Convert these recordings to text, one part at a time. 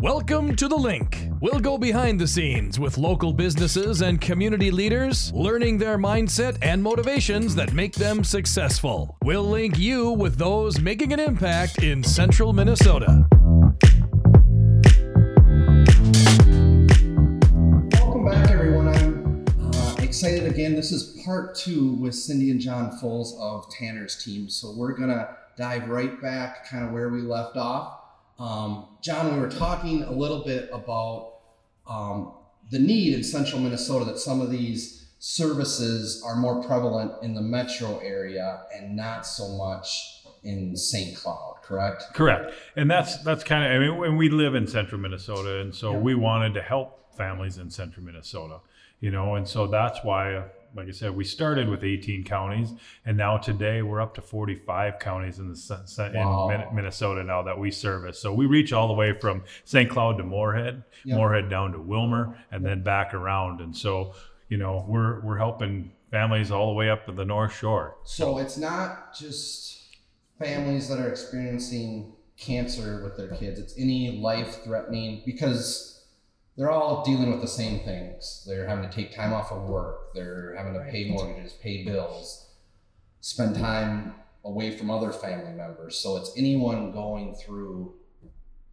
Welcome to The Link. We'll go behind the scenes with local businesses and community leaders, learning their mindset and motivations that make them successful. We'll link you with those making an impact in central Minnesota. Welcome back, everyone. I'm uh, excited again. This is part two with Cindy and John Fuls of Tanner's team. So we're going to dive right back kind of where we left off. Um, John, we were talking a little bit about um, the need in central Minnesota that some of these services are more prevalent in the metro area and not so much in St. Cloud, correct? Correct. And that's that's kind of I mean when we live in central Minnesota and so Yeah. we wanted to help families in central Minnesota, you know, and so that's why like I said, we started with 18 counties, and now today we're up to 45 counties in the Wow. in Minnesota now that we service. So we reach all the way from St. Cloud to Moorhead. Moorhead down to Willmar, and then back around. And so, you know, we're we're helping families all the way up to the North Shore. So it's not just families that are experiencing cancer with their kids, it's any life threatening because they're all dealing with the same things. They're having to take time off of work, they're having to pay mortgages, pay bills, spend time away from other family members. So it's anyone going through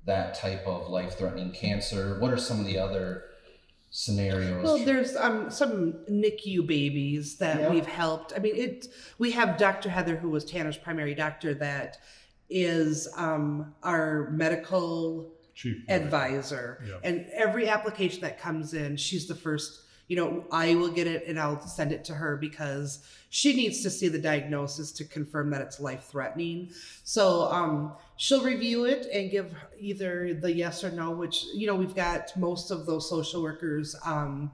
that type of life threatening cancer. What are some of the other scenarios? Well, there's um some NICU babies that Yeah. we've helped. I mean, it. We have Dr. Heather, who was Tanner's primary doctor, that is um our medical Chief. advisor. Yeah. And every application that comes in, she's the first. You know, I will get it and I'll send it to her because she needs to see the diagnosis to confirm that it's life threatening. So um, she'll review it and give either the yes or no. Which you know, we've got most of those social workers. Um,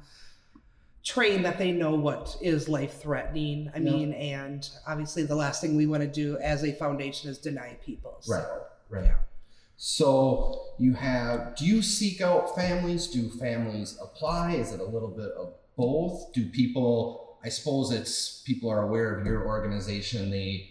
trained that they know what is life threatening. I Yeah. mean, and obviously the last thing we want to do as a foundation is deny people. So, Right, right. Yeah. So you have, do you seek out families? Do families apply? Is it a little bit of both? Do people, I suppose it's people are aware of your organization. They,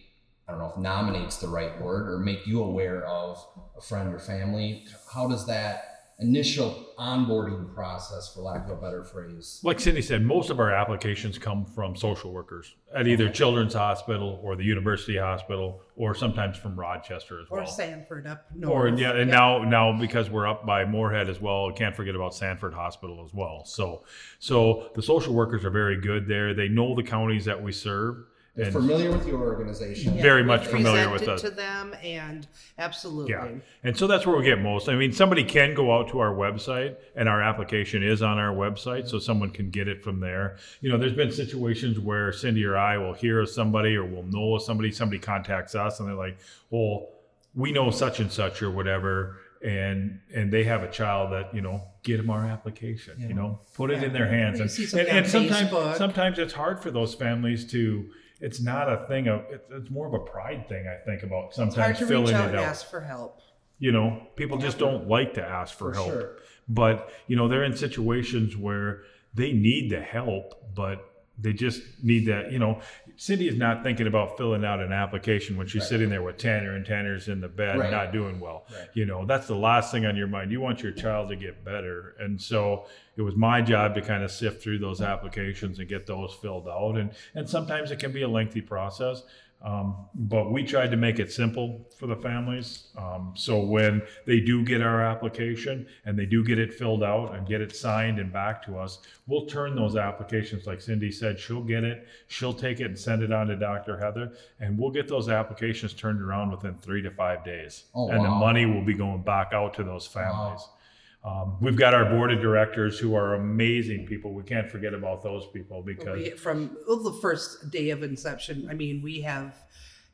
I don't know if nominates the right word or make you aware of a friend or family. How does that initial onboarding process, for lack of a better phrase? Like Cindy said, most of our applications come from social workers at either Children's Hospital or the University Hospital, or sometimes from Rochester as well, Or. Sanford up north. Or yeah, and now now because we're up by Moorhead as well, can't forget about Sanford Hospital as well. So so the social workers are very good there. They know the counties that we serve. They're And familiar with your organization. very we much familiar present with it us. to them and absolutely. Yeah. And so that's where we get most. I mean, somebody can go out to our website, and our application is on our website, so someone can get it from there. You know, there's been situations where Cindy or I will hear of somebody or will know of somebody, somebody contacts us, and they're like, well, we know such and such or whatever. And and they have a child that you know get them our application Yeah. you know put it Yeah. in their hands and, and, and sometimes Facebook. sometimes it's hard for those families to it's not a thing of it's, it's more of a pride thing I think about It's hard sometimes to filling reach it out and out ask for help. you know people just don't like to ask for, For help sure. but you know they're in situations where they need the help but they just need that you know cindy is not thinking about filling out an application when she's Right. sitting there with tanner and tanner's in the bed Right. not doing well Right. you know that's the last thing on your mind you want your child to get better and so it was my job to kind of sift through those applications and get those filled out and and sometimes it can be a lengthy process um, but we tried to make it simple for the families. Um, so when they do get our application and they do get it filled out and get it signed and back to us, we'll turn those applications, like Cindy said, she'll get it, she'll take it and send it on to Dr. Heather, and we'll get those applications turned around within three to five days. Oh, and the money will be going back out to those Wow. Um, we've got our board of directors who are amazing people. We can't forget about those people because We- from the first day of inception, I mean, we have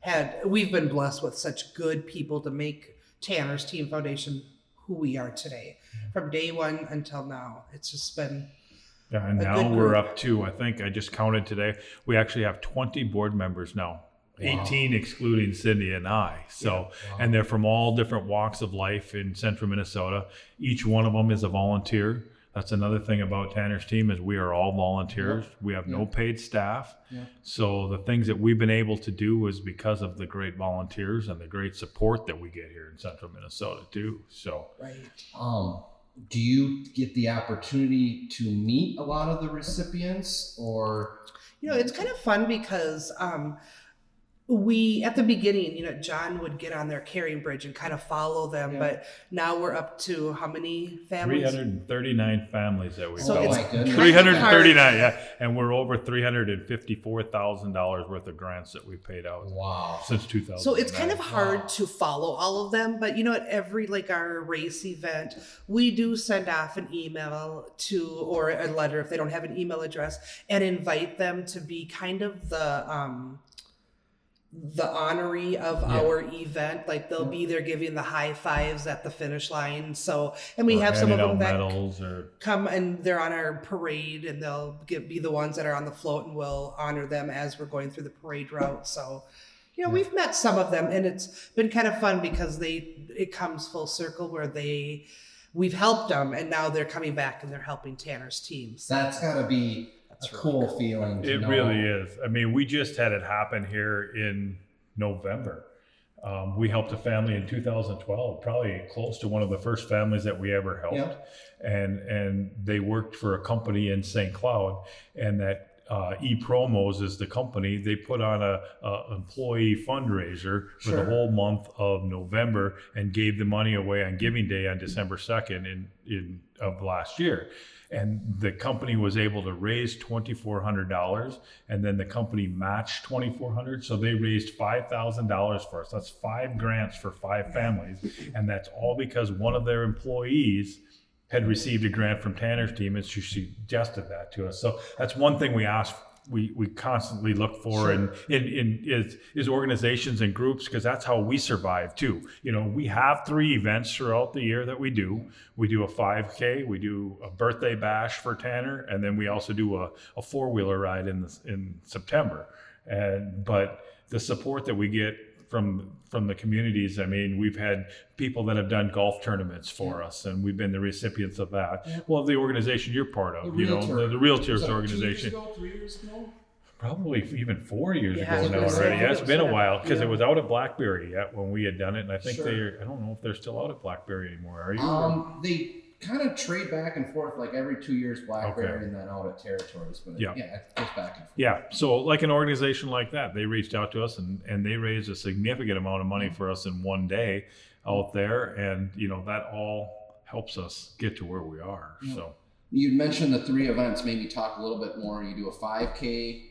had we've been blessed with such good people to make Tanner's Team Foundation who we are today. From day one until now, it's just been Yeah, and now we're up to, I think I just counted today, we actually have 20 board members now. Wow. 18 excluding Cindy and I. So, and they're from all different walks of life in central Minnesota. Each one of them is a volunteer. That's another thing about Tanner's team is we are all volunteers. We have no paid staff. Yeah. So the things that we've been able to do is because of the great volunteers and the great support that we get here in central Minnesota too. So Right. Um, do you get the opportunity to meet a lot of the recipients, or You know, it's kind of fun because um, we at the beginning, you know, John would get on their CaringBridge and kind of follow them, Yeah. but now we're up to how many families? 339 families that we've So it's kind of 339, yeah. And we're over $354,000 worth of grants that we paid out wow, since 2000. So it's kind of hard Wow. to follow all of them, but you know, at every like our race event, we do send off an email to or a letter if they don't have an email address and invite them to be kind of the um the honoree of Yeah. our event. Like they'll mm. be there giving the high fives at the finish line. So and we Or have some of them that medals or come and they're on our parade and they'll get, be the ones that are on the float and we'll honor them as we're going through the parade route so you know Yeah. we've met some of them and it's been kind of fun because they it comes full circle where they we've helped them and now they're coming back and they're helping tanner's teams that's got to be That's a really cool feeling. To It know. really is. I mean, we just had it happen here in November. Um, we helped a family in 2012, probably close to one of the first families that we ever helped, Yep. and and they worked for a company in St. Cloud, and that uh, E Promos is the company. They put on a, a employee fundraiser for the whole month of November and gave the money away on Giving Day on December 2nd in in of last year and the company was able to raise $2400 and then the company matched 2400 so they raised $5000 for us. That's five grants for five families and that's all because one of their employees had received a grant from tanner's team and she suggested that to us. So that's one thing we ask we, we constantly look for in, in, in is, is organizations and groups because that's how we survive too. You know, we have three events throughout the year that we do. We do a 5K, we do a birthday bash for Tanner, and then we also do a, a four wheeler ride in the, in September. And but the support that we get from from the communities, I mean, we've had people that have done golf tournaments for us, and we've been the recipients of that. Yeah. Well, the organization you're part of, The you know, the, the Was Realtors that two organization. years ago, three years ago? Probably even four years Yeah, ago now already. Yeah, it's been a while because Yeah. it was out of Blackberry yet when we had done it, and I think Sure. they're. I don't know if they're still out of Blackberry anymore. Are you? Um, they kind of trade back and forth, like every two years, BlackBerry, Okay. and then out at Territories. But Yeah. yeah, it goes back and forth. yeah. So like an organization like that, they reached out to us and and they raised a significant amount of money mm-hmm. for us in one day out there, and you know that all helps us get to where we are. Yeah. So You mentioned the three events. Maybe talk a little bit more. You do a 5K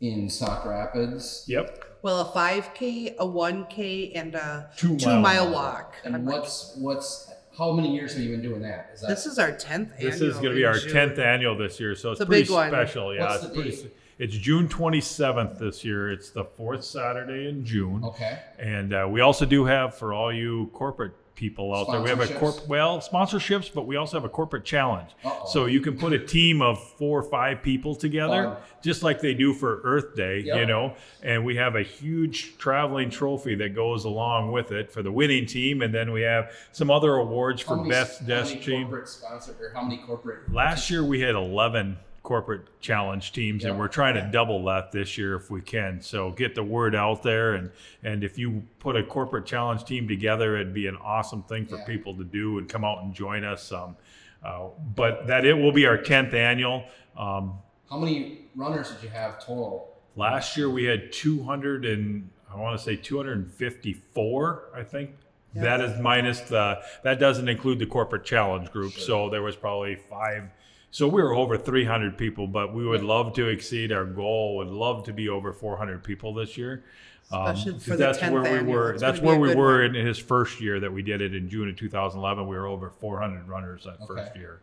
in Sauk Rapids. yep. well a 5k a 1k and a Two two mile mile, walk. walk And I'm like, what's what's how many years have you been doing that? Is that this is our 10th This is going to be our June. tenth annual this year, so it's, It's a pretty big one. special. Yeah, What's it's the pretty. date? It's June twenty seventh this year. It's the fourth Saturday in June. okay? And uh, we also do have for all you corporate people out there, we have a corp well sponsorships, but we also have a corporate challenge. Uh-oh. So you can put a team of four or five people together, Fun. just like they do for Earth Day, you know. And we have a huge traveling trophy that goes along with it for the winning team, and then we have some other awards How for many- best how many team. corporate sponsor or how many corporate? Last year we had 11 corporate challenge teams and we're trying to double that this year if we can. So get the word out there and and if you put a corporate challenge team together it'd be an awesome thing for Yeah. people to do and come out and join us. Um, uh, but that it will be our 10th annual. Um, How many runners did you have total? last year we had 200 and I want to say 254, I think. Yeah. That is minus the that doesn't include the corporate challenge group. So there was probably five. So we were over 300 people, but we would love to exceed our goal. Would love to be over 400 people this year. Um, Especially 'cause for the that's 10th where we annual. were. It's That's where we were one. in his first year that we did it in June of 2011. We were over 400 runners that first year,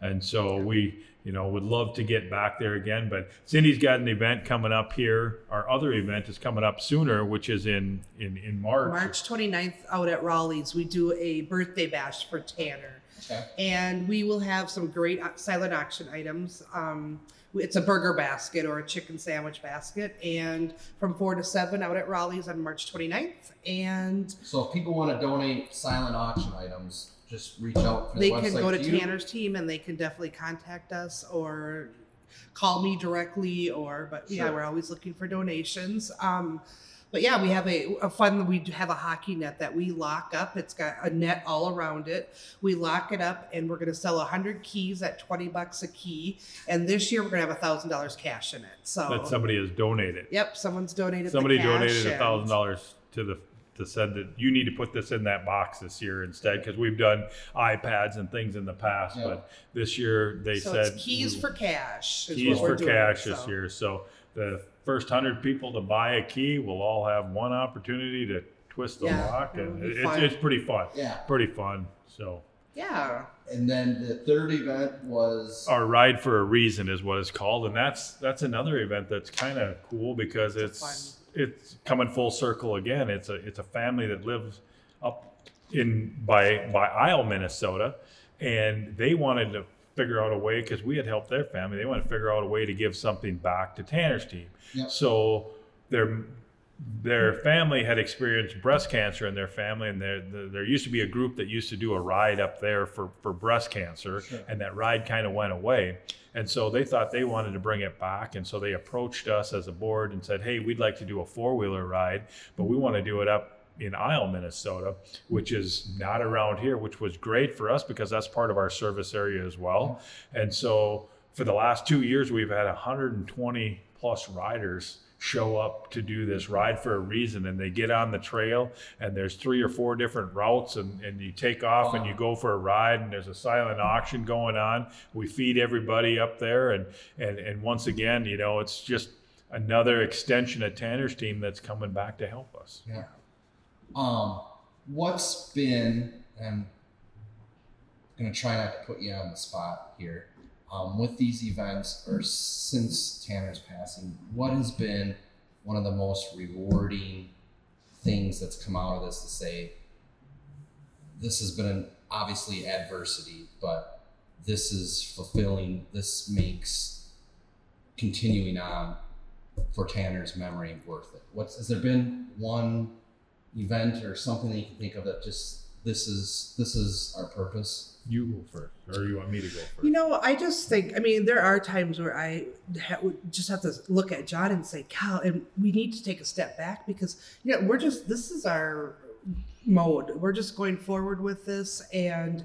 and so we, you know, would love to get back there again. But Cindy's got an event coming up here. Our other event is coming up sooner, which is in in in March. March 29th out at Raleigh's, we do a birthday bash for Tanner. Okay. And we will have some great uh, silent auction items. Um, it's a burger basket or a chicken sandwich basket. And from 4 to 7 out at Raleigh's on March 29th. And So if people want to donate silent auction items, just reach out for they the can website go to you? Tanner's team and they can definitely contact us or call me directly or but yeah we're always looking for donations um but yeah we have a, a fun we have a hockey net that we lock up it's got a net all around it we lock it up and we're going to sell 100 keys at 20 bucks a key and this year we're going to have a thousand dollars cash in it so That somebody has donated. yep someone's donated Somebody donated a thousand dollars to the to said that you need to put this in that box this year instead because we've done iPads and things in the past, Yeah. but this year they so said it's keys for cash keys what we're for doing, cash this year. So the first hundred people to buy a key will all have one opportunity to twist the Yeah, lock, it'll and be it's, fun. it's pretty fun. Yeah. Pretty fun. So yeah And then the third event was our ride for a reason is what it's called, and that's that's another event that's kind of cool because it's it's coming full circle again. It's a it's a family that lives up in by by Isle, Minnesota, and they wanted to figure out a way because we had helped their family. They want to figure out a way to give something back to Tanner's team. Yep. So their their family had experienced breast cancer in their family, and there there there used to be a group that used to do a ride up there for for breast cancer, Sure. and that ride kind of went away. And so they thought they wanted to bring it back, and so they approached us as a board and said, "Hey, we'd like to do a four wheeler ride, but we want to do it up." In Isle, Minnesota, which is not around here, which was great for us because that's part of our service area as well. And so for the last two years, we've had 120 plus riders show up to do this ride for a reason and they get on the trail and there's three or four different routes and, and you take off and you go for a ride and there's a silent auction going on we feed everybody up there and and, and once again you know it's just another extension of tanner's team that's coming back to help us Yeah. Um, what's been, and I'm gonna try not to put you on the spot here. Um, with these events, or since Tanner's passing, what has been one of the most rewarding things that's come out of this to say, this has been an, obviously adversity, but this is fulfilling. This makes continuing on for Tanner's memory worth it. What's has there been one event or something that you can think of that just this is this is our purpose? you go first or you want me to go first You know, I just think, I mean, there are times where I ha- just have to look at John and say, Cal, and we need to take a step back because, you know, we're just, this is our mode. We're just going forward with this. And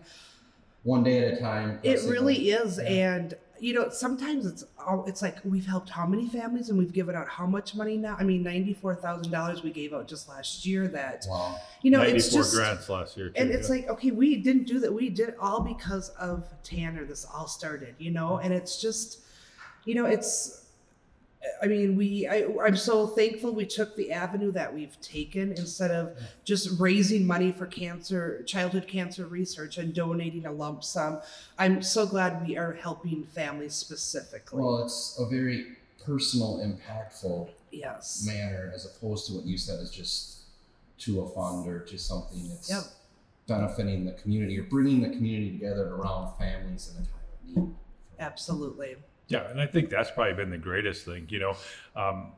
One day at a time. it really is. Yeah. And, you know, sometimes it's all, it's like we've helped how many families and we've given out how much money now? I mean, $94,000 we gave out just last year that, Wow. you know, 94 it's just. grants last year too, and it's yeah. like okay we didn't do that we did it all because of tanner this all started you know and it's just you know it's i mean we I, i'm so thankful we took the avenue that we've taken instead of just raising money for cancer childhood cancer research and donating a lump sum i'm so glad we are helping families specifically Well, it's a very personal, impactful yes manner as opposed to what you said is just to a fund or to something that's Yep. benefiting the community or bringing the community together around families in a time of need. absolutely Yeah, and I think that's probably been the greatest thing, you know, um,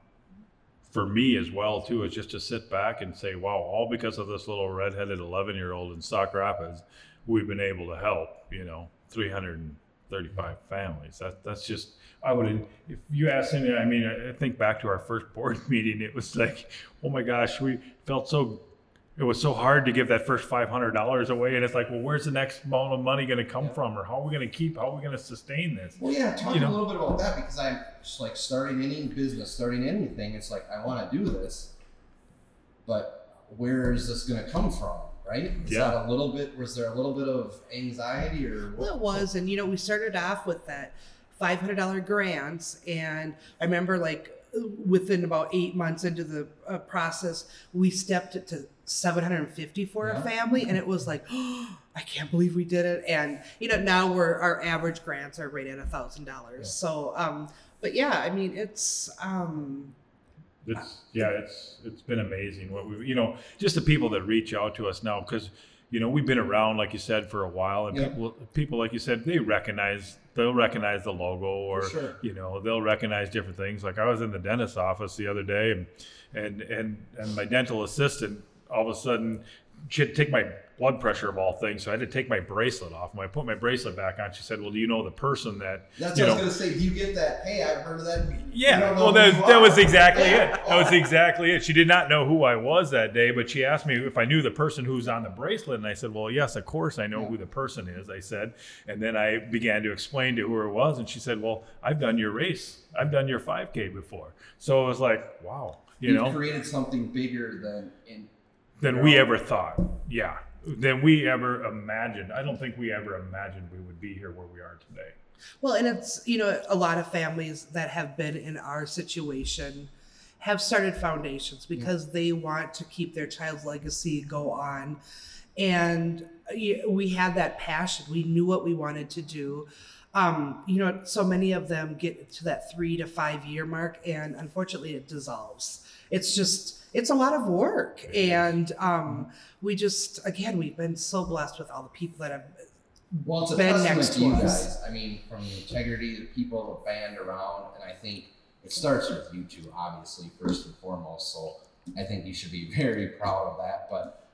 for me as well too, is just to sit back and say, "Wow, all because of this little redheaded eleven-year-old in Sauk Rapids, we've been able to help." You know, three hundred and thirty-five families. That that's just. I would, if you ask me, I mean, I think back to our first board meeting. It was like, oh my gosh, we felt so it was so hard to give that first five hundred dollars away, and it's like, well, where's the next amount of money going to come from, or how are we going to keep, how are we going to sustain this? Well, yeah, talk You know. a little bit about that because I'm just like starting any business, starting anything. It's like I want to do this, but where is this going to come from? Right? Is Yeah. that a little bit? Was there a little bit of anxiety or? Well, it was, and you know, we started off with that five hundred dollar grants, and I remember like within about eight months into the uh, process, we stepped it to seven hundred and fifty for Yeah. a family, and it was like, oh, I can't believe we did it. And you know, now we're our average grants are right at a thousand dollars. So, um, but yeah, I mean, it's um, It's yeah, it's it's been amazing what we you know just the people that reach out to us now because you know we've been around like you said for a while and Yeah. people people like you said they recognize they'll recognize the logo or sure. you know they'll recognize different things like I was in the dentist's office the other day and and and, and my dental assistant all of a sudden she had to take my blood pressure of all things, so I had to take my bracelet off. When I put my bracelet back on, she said, "Well, do you know the person that?" That's what I was gonna say. Do you get that? Hey, I've heard of that. Yeah, well, that, that was exactly it. That was exactly it. She did not know who I was that day, but she asked me if I knew the person who's on the bracelet, and I said, "Well, yes, of course I know Yeah. who the person is." I said, and then I began to explain to who it was, and she said, "Well, I've done your race. I've done your 5K before." So it was like, wow, you You've know, created something bigger than in. Than we ever thought. Yeah, than we ever imagined. I don't think we ever imagined we would be here where we are today. Well, and it's, you know, a lot of families that have been in our situation have started foundations because they want to keep their child's legacy go on. And we had that passion. We knew what we wanted to do. Um, you know, so many of them get to that three to five year mark, and unfortunately, it dissolves. It's just, it's a lot of work. And um, we just, again, we've been so blessed with all the people that have Well, it's a been next to you guys. I mean, from the integrity, the people, the band around, and I think it starts with you two, obviously, first and foremost. So I think you should be very proud of that. But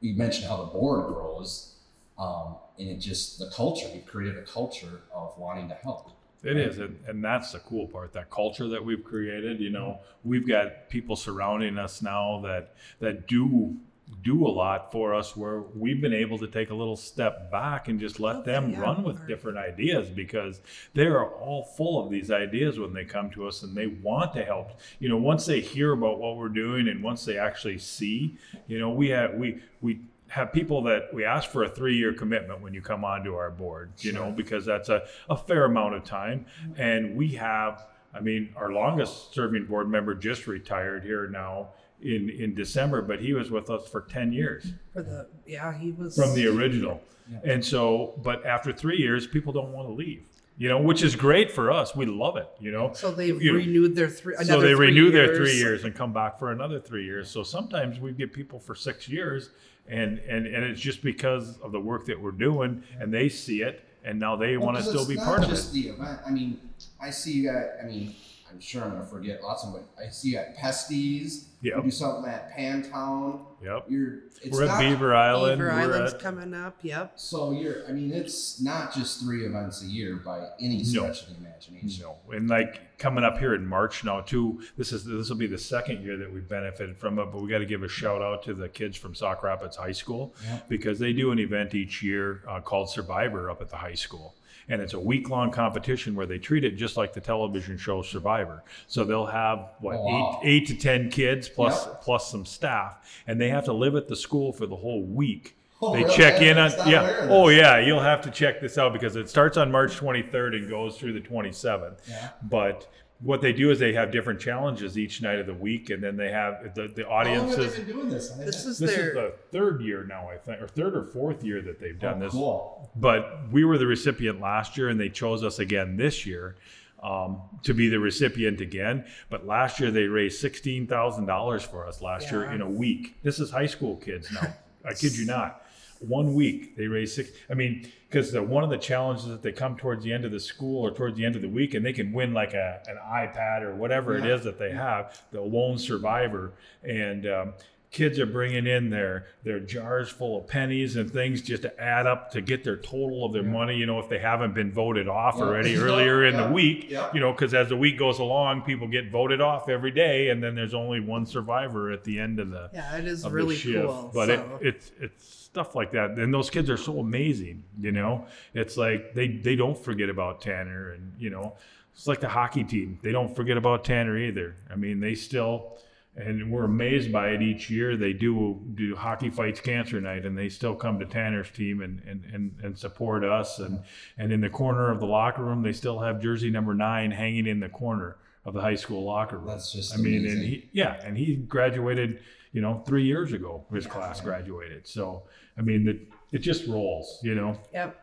you mentioned how the board grows, um, and it just the culture. You've created a culture of wanting to help. It is, and, and that's the cool part. That culture that we've created. You know, we've got people surrounding us now that that do do a lot for us. Where we've been able to take a little step back and just let Okay, them yeah, run with different ideas because they are all full of these ideas when they come to us and they want to help. You know, once they hear about what we're doing and once they actually see, you know, we have we we have people that we ask for a three-year commitment when you come onto our board you know because that's a, a fair amount of time. And we have i mean our longest serving board member just retired here now in in december but he was with us for 10 years. For the, yeah, he was from the original. Yeah. and so but after three years people don't want to leave you know which is great for us we love it you know So they've renewed their three. so they three renew their years. three years and come back for another three years. So sometimes we get people for six years, and and and it's just because of the work that we're doing, and they see it, and now they Well, want to still it's be not part of just it. the event. I mean, I see you guys. I mean, I'm sure I'm gonna forget lots of them, but I see you at Pesties. Yep. You do something at Pantown. Yep. You're. It's We're not, at Beaver Island. Beaver we're Island's at- coming up. Yep. So you're. I mean, it's not just three events a year by any stretch of the imagination. No, and like coming up here in March now too. This is this will be the second year that we've benefited from it, but we got to give a shout out to the kids from Sauk Rapids High School Yeah. because they do an event each year uh, called Survivor up at the high school. And it's a week long competition where they treat it just like the television show Survivor. So they'll have what Oh, wow. eight eight to ten kids plus Yep. plus some staff, and they have to live at the school for the whole week. Oh, they really? check in on was not aware yeah. Oh yeah, you'll have to check this out because it starts on March 23rd and goes through the 27th. Yeah. But what they do is they have different challenges each night of the week, and then they have the, the How long have audiences. they been doing this? This is This their. is the third year now, I think, or third or fourth year that they've done oh, this. Cool. But we were the recipient last year, and they chose us again this year um, to be the recipient again. But last year they raised sixteen thousand dollars for us last year in a week. This is high school kids now. I kid you not. One week they raise six. I mean, because one of the challenges that they come towards the end of the school or towards the end of the week, and they can win like a an iPad or whatever it Yeah. is that they have, the lone survivor, and um, kids are bringing in their their jars full of pennies and things just to add up to get their total of their money. You know, if they haven't been voted off Yeah. already Yeah, earlier in yeah, the week, yeah. you know, because as the week goes along, people get voted off every day, and then there's only one survivor at the end of the yeah, it is really cool. But so. it, it's it's stuff like that, and those kids are so amazing. You know, it's like they they don't forget about Tanner, and you know, it's like the hockey team. They don't forget about Tanner either. I mean, they still. And we're amazed by it each year. They do do hockey fights cancer night, and they still come to Tanner's team and, and, and, and support us. And and in the corner of the locker room, they still have jersey number nine hanging in the corner of the high school locker room. That's just I mean, and he, yeah, and he graduated, you know, three years ago. His class graduated. So, I mean, the, it just rolls, you know. Yep.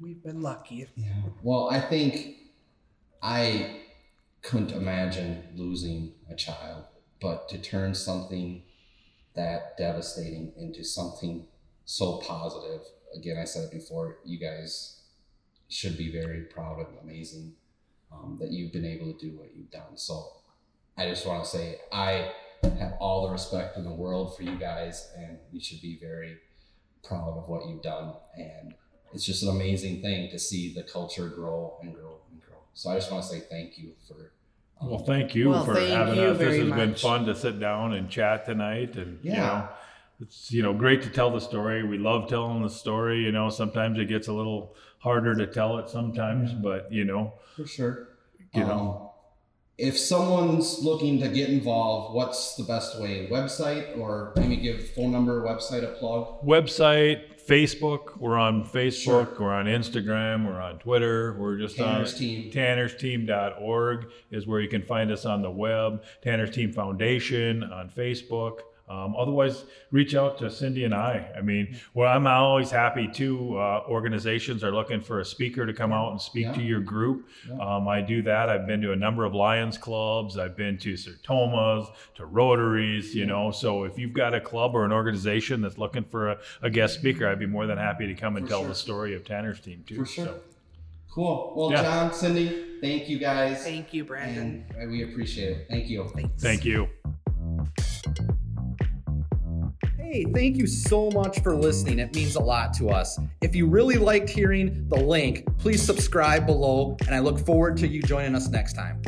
We've been lucky. Yeah. Well, I think I couldn't imagine losing a child, but to turn something that devastating into something so positive. Again, I said it before. You guys should be very proud and amazing um, that you've been able to do what you've done. So, I just want to say I have all the respect in the world for you guys, and you should be very proud of what you've done. And it's just an amazing thing to see the culture grow and grow and grow. So I just want to say thank you for. Um, Well, thank you Well, for thank having you us. This very has been much. fun to sit down and chat tonight, and you Yeah. know, it's you know great to tell the story. We love telling the story. You know, sometimes it gets a little harder to tell it sometimes, but you know, For sure. You Um, know. If someone's looking to get involved, what's the best way? Website or maybe give phone number, website a plug? website, Facebook. We're on Facebook. Sure. We're on Instagram. We're on Twitter. We're just on Tanner's on team. tannersteam.org is where you can find us on the web. Tanner's Team Foundation on Facebook. Um, otherwise, reach out to Cindy and I. I mean, well, I'm always happy too. Uh, organizations are looking for a speaker to come out and speak to your group. Yeah. Um, I do that. I've been to a number of Lions clubs. I've been to Sertomas, to Rotaries, you know. So if you've got a club or an organization that's looking for a, a guest speaker, I'd be more than happy to come and For tell sure. the story of Tanner's team too. For sure. So, Cool. Well, Yeah. John, Cindy, thank you guys. Thank you, Brandon. And we appreciate it. Thank you. Thanks. thank you. Hey, thank you so much for listening. It means a lot to us. If you really liked hearing the link, please subscribe below, and I look forward to you joining us next time.